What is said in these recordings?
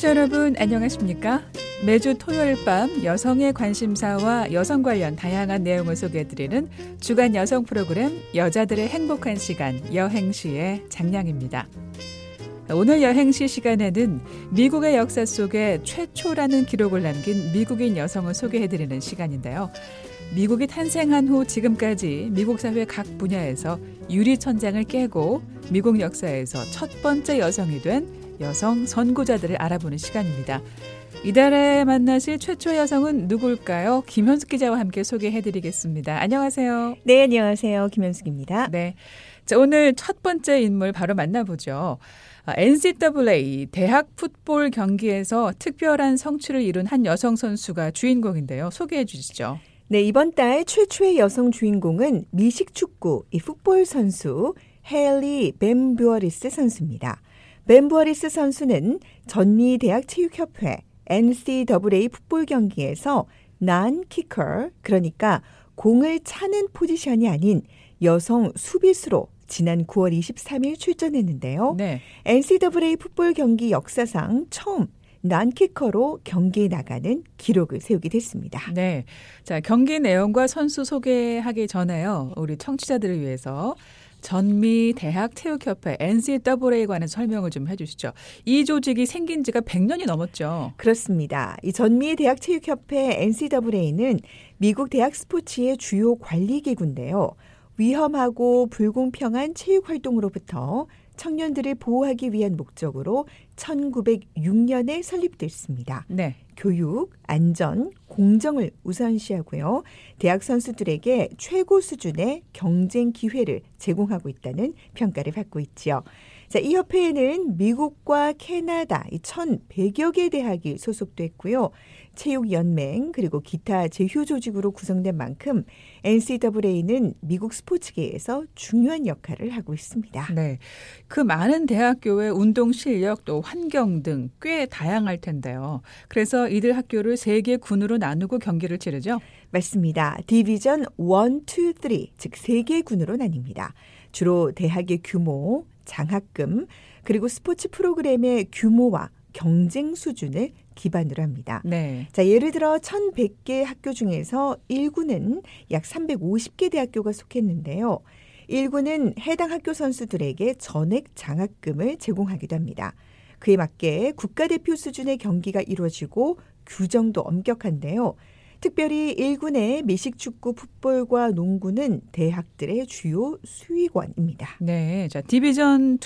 청취자 여러분 안녕하십니까? 매주 토요일 밤 여성의 관심사와 여성 관련 다양한 내용을 소개해드리는 주간 여성 프로그램 여자들의 행복한 시간 여행시의 장량입니다. 오늘 여행시 시간에는 미국의 역사 속에 최초라는 기록을 남긴 미국인 여성을 소개해드리는 시간인데요. 미국이 탄생한 후 지금까지 미국 사회 각 분야에서 유리천장을 깨고 미국 역사에서 첫 번째 여성이 된 여성 선구자들을 알아보는 시간입니다. 이달에 만나실 최초 여성은 누굴까요? 김현숙 기자와 함께 소개해드리겠습니다. 안녕하세요. 네, 안녕하세요. 김현숙입니다. 네. 자, 오늘 첫 번째 인물 바로 만나보죠. NCAA 대학 풋볼 경기에서 특별한 성취를 이룬 한 여성 선수가 주인공인데요. 소개해 주시죠. 네, 이번 달 최초의 여성 주인공은 미식 축구 이 풋볼 선수 헤일리 벤부어리스 선수입니다. 벤부어리스 선수는 전미 대학 체육협회 NCAA 풋볼 경기에서 non-kicker 그러니까 공을 차는 포지션이 아닌 여성 수비수로 지난 9월 23일 출전했는데요. 네. NCAA 풋볼 경기 역사상 처음 non-kicker로 경기에 나가는 기록을 세우게 됐습니다. 네. 자, 경기 내용과 선수 소개하기 전에요. 우리 청취자들을 위해서 전미 대학 체육협회 NCAA에 관한 설명을 좀 해주시죠. 이 조직이 생긴 지가 100년이 넘었죠. 그렇습니다. 이 전미 대학 체육협회 NCAA는 미국 대학 스포츠의 주요 관리 기구인데요. 위험하고 불공평한 체육 활동으로부터 청년들을 보호하기 위한 목적으로 1906년에 설립됐습니다. 네. 교육, 안전, 공정을 우선시하고요. 대학 선수들에게 최고 수준의 경쟁 기회를 제공하고 있다는 평가를 받고 있지요. 자, 이 협회에는 미국과 캐나다 1,100여 개 대학이 소속됐고요. 체육연맹 그리고 기타 제휴 조직으로 구성된 만큼 NCAA는 미국 스포츠계에서 중요한 역할을 하고 있습니다. 네. 그 많은 대학교의 운동 실력 또 환경 등 꽤 다양할 텐데요. 그래서 이들 학교를 세 개 군으로 나누고 경기를 치르죠? 맞습니다. 디비전 1, 2, 3, 즉 세 개 군으로 나뉩니다. 주로 대학의 규모, 장학금, 그리고 스포츠 프로그램의 규모와 경쟁 수준을 기반으로 합니다. 네. 자, 예를 들어 1,100개 학교 중에서 1구는 약 350개 대학교가 속했는데요. 1구는 해당 학교 선수들에게 전액 장학금을 제공하기도 합니다. 그에 맞게 국가대표 수준의 경기가 이루어지고 규정도 엄격한데요. 특별히 1군의 미식축구, 풋볼과 농구는 대학들의 주요 수위권입니다. 네. 자, 디비전 2.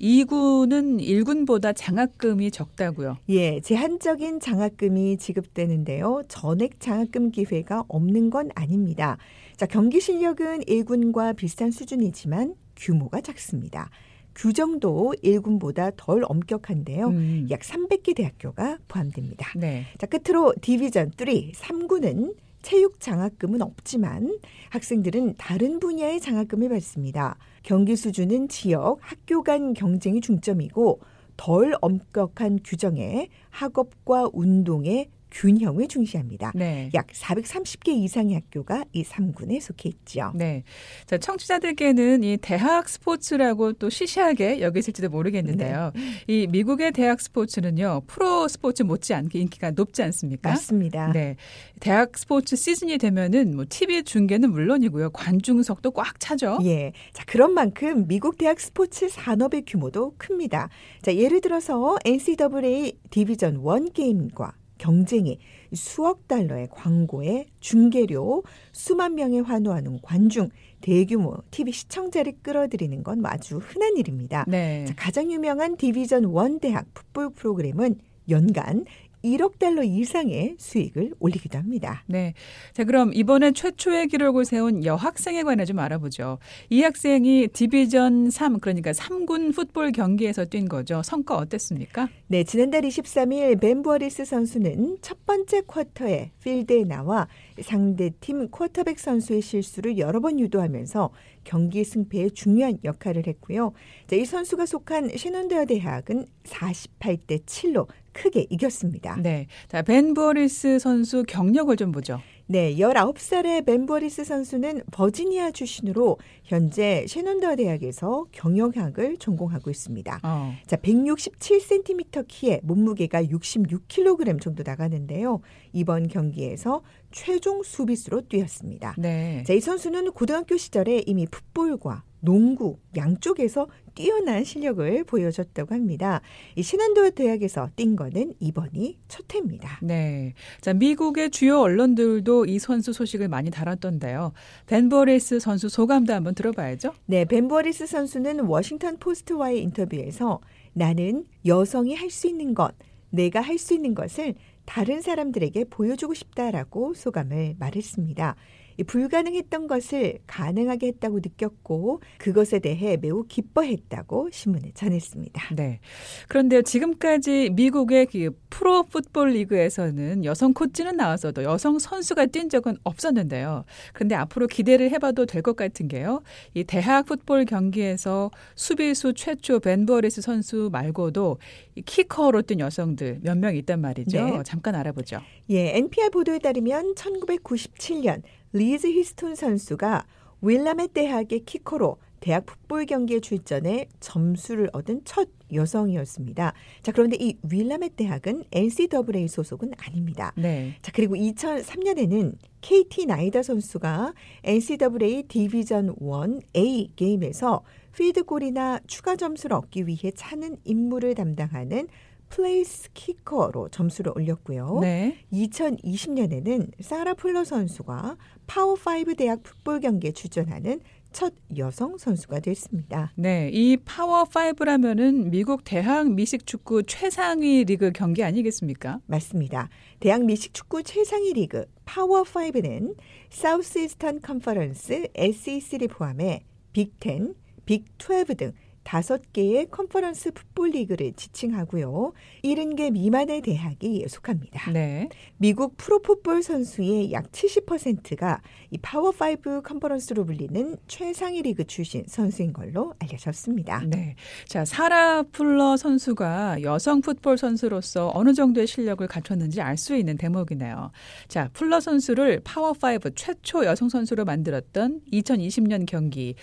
2군은 1군보다 장학금이 적다고요. 예, 제한적인 장학금이 지급되는데요. 전액 장학금 기회가 없는 건 아닙니다. 자, 경기 실력은 1군과 비슷한 수준이지만 규모가 작습니다. 규정도 1군보다 덜 엄격한데요. 음. 약 300개 대학교가 포함됩니다. 네. 자, 끝으로 디비전 3, 3군은 체육 장학금은 없지만 학생들은 다른 분야의 장학금을 받습니다. 경기 수준은 지역, 학교 간 경쟁이 중점이고 덜 엄격한 규정에 학업과 운동에 균형을 중시합니다. 네. 약 430개 이상의 학교가 이 3군에 속해 있죠. 네. 자, 청취자들께는 이 대학 스포츠라고 또 시시하게 여기실지도 모르겠는데요. 네. 이 미국의 대학 스포츠는요. 프로 스포츠 못지않게 인기가 높지 않습니까? 맞습니다. 네. 대학 스포츠 시즌이 되면은 뭐 TV 중계는 물론이고요. 관중석도 꽉 차죠. 예. 자, 그런 만큼 미국 대학 스포츠 산업의 규모도 큽니다. 자, 예를 들어서 NCAA 디비전 1 게임과 경쟁이 수억 달러의 광고에 중계료, 수만 명의 환호하는 관중, 대규모 TV 시청자를 끌어들이는 건 아주 흔한 일입니다. 네. 자, 가장 유명한 Division One 대학 풋볼 프로그램은 연간 1억 달러 이상의 수익을 올리기도 합니다. 네. 자, 그럼 이번에 최초의 기록을 세운 여학생에 관해 좀 알아보죠. 이 학생이 Division 3, 그러니까 3군 풋볼 경기에서 뛴 거죠. 성과 어땠습니까? 네, 지난달 23일 벤부어리스 선수는 첫 번째 쿼터에 필드에 나와 상대팀 쿼터백 선수의 실수를 여러 번 유도하면서 경기 승패에 중요한 역할을 했고요. 자, 이 선수가 속한 신혼대어 대학은 48대 7로 크게 이겼습니다. 네. 자, 벤 부어리스 선수 경력을 좀 보죠. 네, 19살의 벤버리스 선수는 버지니아 출신으로 현재 셰논더 대학에서 경영학을 전공하고 있습니다. 어. 자, 167cm 키에 몸무게가 66kg 정도 나가는데요. 이번 경기에서 최종 수비수로 뛰었습니다. 네. 자, 이 선수는 고등학교 시절에 이미 풋볼과 농구 양쪽에서 뛰어난 실력을 보여줬다고 합니다. 이 셰넌도어 대학에서 뛴 거는 이번이 첫 해입니다. 네. 자, 미국의 주요 언론들도 이 선수 소식을 많이 다뤘던데요. 벤버리스 선수 소감도 한번 들어봐야죠. 네, 벤버리스 선수는 워싱턴 포스트와의 인터뷰에서 나는 여성이 할 수 있는 것, 내가 할 수 있는 것을 다른 사람들에게 보여주고 싶다라고 소감을 말했습니다. 불가능했던 것을 가능하게 했다고 느꼈고 그것에 대해 매우 기뻐했다고 신문에 전했습니다. 네. 그런데 지금까지 미국의 그 프로 풋볼 리그에서는 여성 코치는 나와서도 여성 선수가 뛴 적은 없었는데요. 그런데 앞으로 기대를 해봐도 될 것 같은 게요. 이 대학 풋볼 경기에서 수비수 최초 벤버리스 선수 말고도 키커로 뛴 여성들 몇 명 있단 말이죠. 네. 잠깐 알아보죠. 예, NPR 보도에 따르면 1997년 리즈 히스턴 선수가 윌라멧 대학의 키커로 대학 풋볼 경기에 출전해 점수를 얻은 첫 여성이었습니다. 자, 그런데 이 윌라멧 대학은 NCAA 소속은 아닙니다. 네. 자, 그리고 2003년에는 케이티 나이다 선수가 NCAA Division 1 A 게임에서 필드골이나 추가 점수를 얻기 위해 차는 임무를 담당하는 place kicker로 점수를 올렸고요. 네. 2020년에는 사라 풀러 선수가 파워5 대학 풋볼 경기에 출전하는 첫 여성 선수가 됐습니다. 네, 이 파워 5라면은 미국 대학 미식 축구 최상위 리그 경기 아니겠습니까? 맞습니다. 대학 미식 축구 최상위 리그 파워 5는 사우스 이스턴 컨퍼런스 SEC를 포함해 빅10, 빅12 등 다섯 개의 컨퍼런스 풋볼 리그를 지칭하고요. 70개 미만의 대학이 속합니다. 네. 미국 프로풋볼 선수의 약 70%가 이 파워5 컨퍼런스로 불리는 최상위 리그 출신 선수인 걸로 알려졌습니다. 네. 자, 사라 풀러 선수가 여성 풋볼 선수로서 어느 정도의 실력을 갖췄는지 알 수 있는 대목이네요. 자, 풀러 선수를 파워5 최초 여성 선수로 만들었던 2020년 경기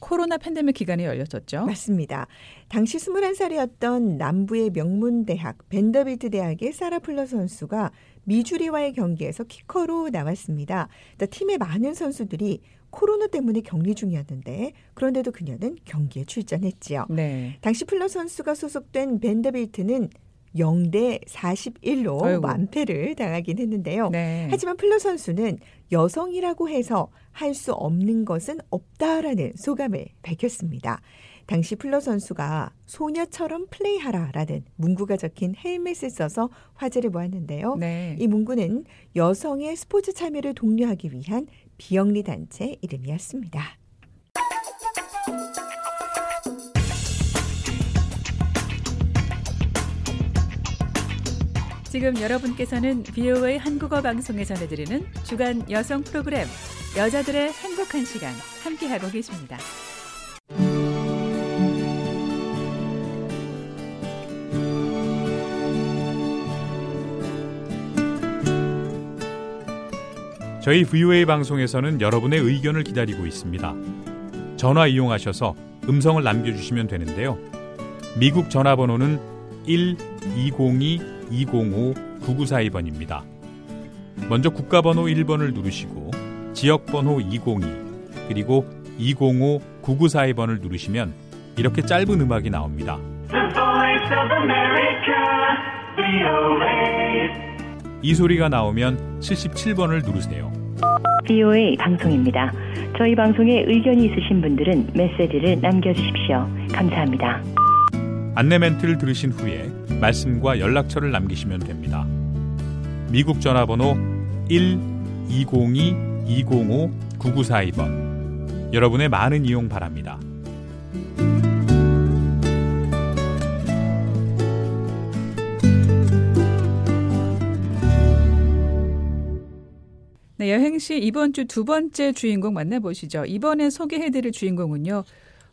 코로나 팬데믹 기간에 열렸었죠. 맞습니다. 당시 21살이었던 남부의 명문 대학 밴더빌트 대학의 사라 풀러 선수가 미주리와의 경기에서 키커로 나왔습니다. 팀의 많은 선수들이 코로나 때문에 격리 중이었는데 그런데도 그녀는 경기에 출전했지요. 네. 당시 풀러 선수가 소속된 밴더빌트는 0대 41로 아이고. 완패를 당하긴 했는데요. 네. 하지만 풀러 선수는 여성이라고 해서 할 수 없는 것은 없다라는 소감을 밝혔습니다. 당시 풀러 선수가 소녀처럼 플레이하라라는 문구가 적힌 헬멧을 써서 화제를 모았는데요. 네. 이 문구는 여성의 스포츠 참여를 독려하기 위한 비영리 단체 이름이었습니다. 지금 여러분께서는 VOA 한국어 방송에 전해드리는 주간 여성 프로그램 여자들의 행복한 시간 함께하고 계십니다. 저희 VOA 방송에서는 여러분의 의견을 기다리고 있습니다. 전화 이용하셔서 음성을 남겨주시면 되는데요. 미국 전화번호는 1-202 205-9942번입니다. 먼저 국가번호 1번을 누르시고 지역번호 202 그리고 205-9942번을 누르시면 이렇게 짧은 음악이 나옵니다. 이 소리가 나오면 77번을 누르세요. VOA 방송입니다. 저희 방송에 의견이 있으신 분들은 메시지를 남겨주십시오. 감사합니다. 안내 멘트를 들으신 후에 말씀과 연락처를 남기시면 됩니다. 미국 전화번호 1-202-205-9942번 여러분의 많은 이용 바랍니다. 네, 여행 시 이번 주 두 번째 주인공 만나보시죠. 이번에 소개해드릴 주인공은요.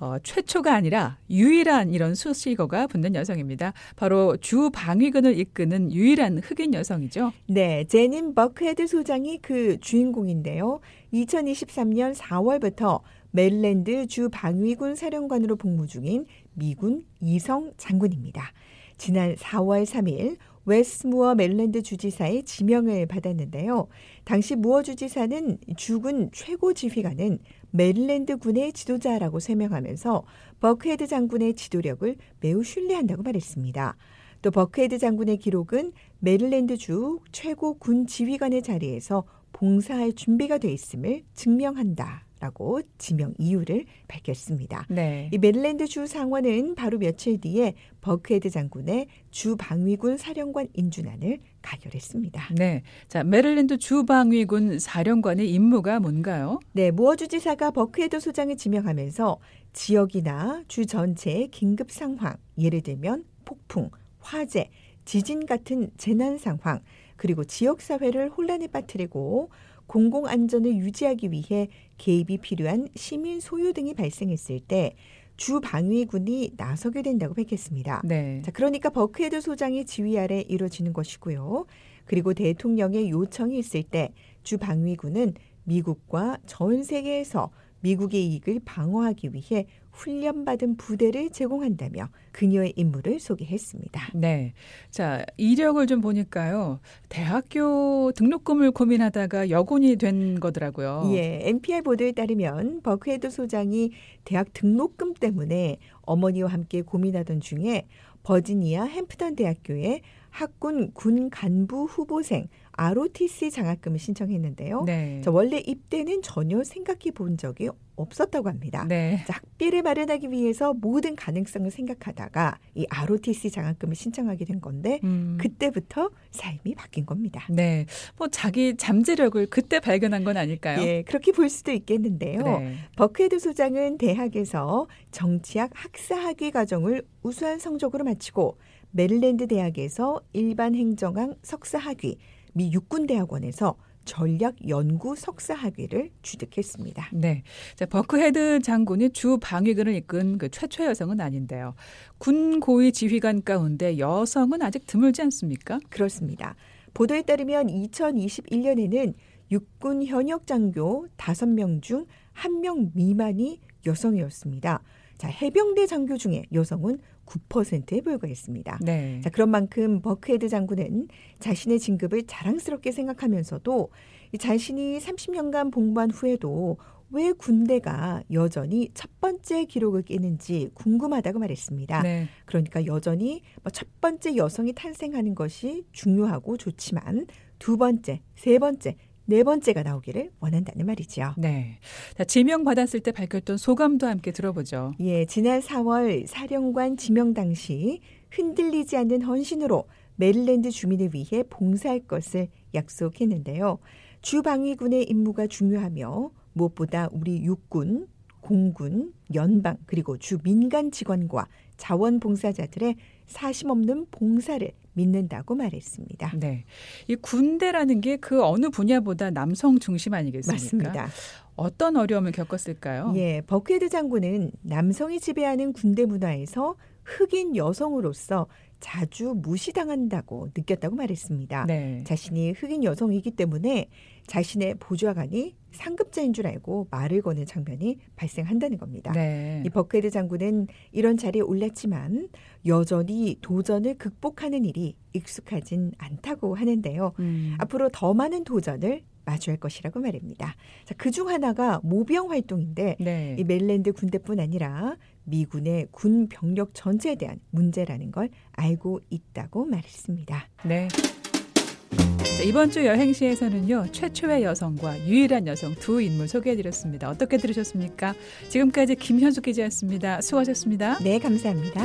어, 최초가 아니라 유일한 이런 수식어가 붙는 여성입니다. 바로 주 방위군을 이끄는 유일한 흑인 여성이죠. 네, 제닌 버크헤드 소장이 그 주인공인데요. 2023년 4월부터 메릴랜드 주 방위군 사령관으로 복무 중인 미군 이성 장군입니다. 지난 4월 3일 웨스무어 메릴랜드 주지사의 지명을 받았는데요. 당시 무어 주지사는 주군 최고 지휘관은 메릴랜드 군의 지도자라고 설명하면서 버크헤드 장군의 지도력을 매우 신뢰한다고 말했습니다. 또 버크헤드 장군의 기록은 메릴랜드 주 최고 군 지휘관의 자리에서 봉사할 준비가 돼 있음을 증명한다. 라고 지명 이유를 밝혔습니다. 네. 이 메릴랜드 주 상원은 바로 며칠 뒤에 버크헤드 장군의 주 방위군 사령관 인준안을 가결했습니다. 네. 자, 메릴랜드 주 방위군 사령관의 임무가 뭔가요? 네, 무어 주지사가 버크헤드 소장을 지명하면서 지역이나 주 전체의 긴급 상황, 예를 들면 폭풍, 화재, 지진 같은 재난 상황, 그리고 지역 사회를 혼란에 빠뜨리고 공공 안전을 유지하기 위해 개입이 필요한 시민 소요 등이 발생했을 때 주 방위군이 나서게 된다고 밝혔습니다. 네. 자, 그러니까 버크헤드 소장의 지휘 아래 이루어지는 것이고요. 그리고 대통령의 요청이 있을 때 주 방위군은 미국과 전 세계에서 미국의 이익을 방어하기 위해 훈련받은 부대를 제공한다며 그녀의 임무를 소개했습니다. 네. 자, 이력을 좀 보니까요. 대학교 등록금을 고민하다가 여군이 된 거더라고요. 예, NPR 보도에 따르면 버크헤드 소장이 대학 등록금 때문에 어머니와 함께 고민하던 중에 버지니아 햄프턴 대학교에 학군 군 간부 후보생 ROTC 장학금을 신청했는데요. 네. 자, 원래 입대는 전혀 생각해 본 적이 없었다고 합니다. 네. 자, 학비를 마련하기 위해서 모든 가능성을 생각하다가 이 ROTC 장학금을 신청하게 된 건데 음. 그때부터 삶이 바뀐 겁니다. 네. 뭐 자기 잠재력을 그때 발견한 건 아닐까요? 예, 그렇게 볼 수도 있겠는데요. 네. 버크헤드 소장은 대학에서 정치학 학사학위 과정을 우수한 성적으로 마치고 메릴랜드 대학에서 일반 행정학 석사 학위, 미 육군 대학원에서 전략 연구 석사 학위를 취득했습니다. 네. 자, 버크헤드 장군이 주 방위군을 이끈 그 최초 여성은 아닌데요. 군 고위 지휘관 가운데 여성은 아직 드물지 않습니까? 그렇습니다. 보도에 따르면 2021년에는 육군 현역 장교 5명 중 1명 미만이 여성이었습니다. 자, 해병대 장교 중에 여성은 9%에 불과했습니다. 네. 자, 그런 만큼 버크헤드 장군은 자신의 진급을 자랑스럽게 생각하면서도 이 자신이 30년간 복무한 후에도 왜 군대가 여전히 첫 번째 기록을 깨는지 궁금하다고 말했습니다. 네. 그러니까 여전히 뭐첫 번째 여성이 탄생하는 것이 중요하고 좋지만 두 번째, 세 번째, 네 번째가 나오기를 원한다는 말이죠. 네. 자, 지명 받았을 때 밝혔던 소감도 함께 들어보죠. 예, 지난 4월 사령관 지명 당시 흔들리지 않는 헌신으로 메릴랜드 주민을 위해 봉사할 것을 약속했는데요. 주방위군의 임무가 중요하며 무엇보다 우리 육군, 공군, 연방 그리고 주 민간 직원과 자원봉사자들의 사심 없는 봉사를 믿는다고 말했습니다. 네. 이 군대라는 게 그 어느 분야보다 남성 중심 아니겠습니까? 맞습니다. 어떤 어려움을 겪었을까요? 예, 버크헤드 장군은 남성이 지배하는 군대 문화에서 흑인 여성으로서 자주 무시당한다고 느꼈다고 말했습니다. 네. 자신이 흑인 여성이기 때문에 자신의 보좌관이 상급자인 줄 알고 말을 거는 장면이 발생한다는 겁니다. 네. 이 버크헤드 장군은 이런 자리에 올랐지만 여전히 도전을 극복하는 일이 익숙하진 않다고 하는데요. 음. 앞으로 더 많은 도전을 마주할 것이라고 말입니다. 자, 그중 하나가 모병 활동인데 네. 이 메릴랜드 군대뿐 아니라 미군의 군 병력 전체에 대한 문제라는 걸 알고 있다고 말했습니다. 네. 자, 이번 주 여행시에서는요 최초의 여성과 유일한 여성 두 인물 소개해드렸습니다. 어떻게 들으셨습니까? 지금까지 김현숙 기자였습니다. 수고하셨습니다. 네, 감사합니다.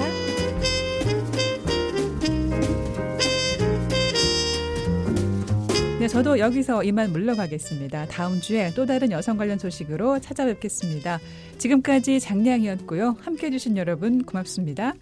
네, 저도 여기서 이만 물러가겠습니다. 다음 주에 또 다른 여성 관련 소식으로 찾아뵙겠습니다. 지금까지 장량이었고요. 함께 해 주신 여러분 고맙습니다.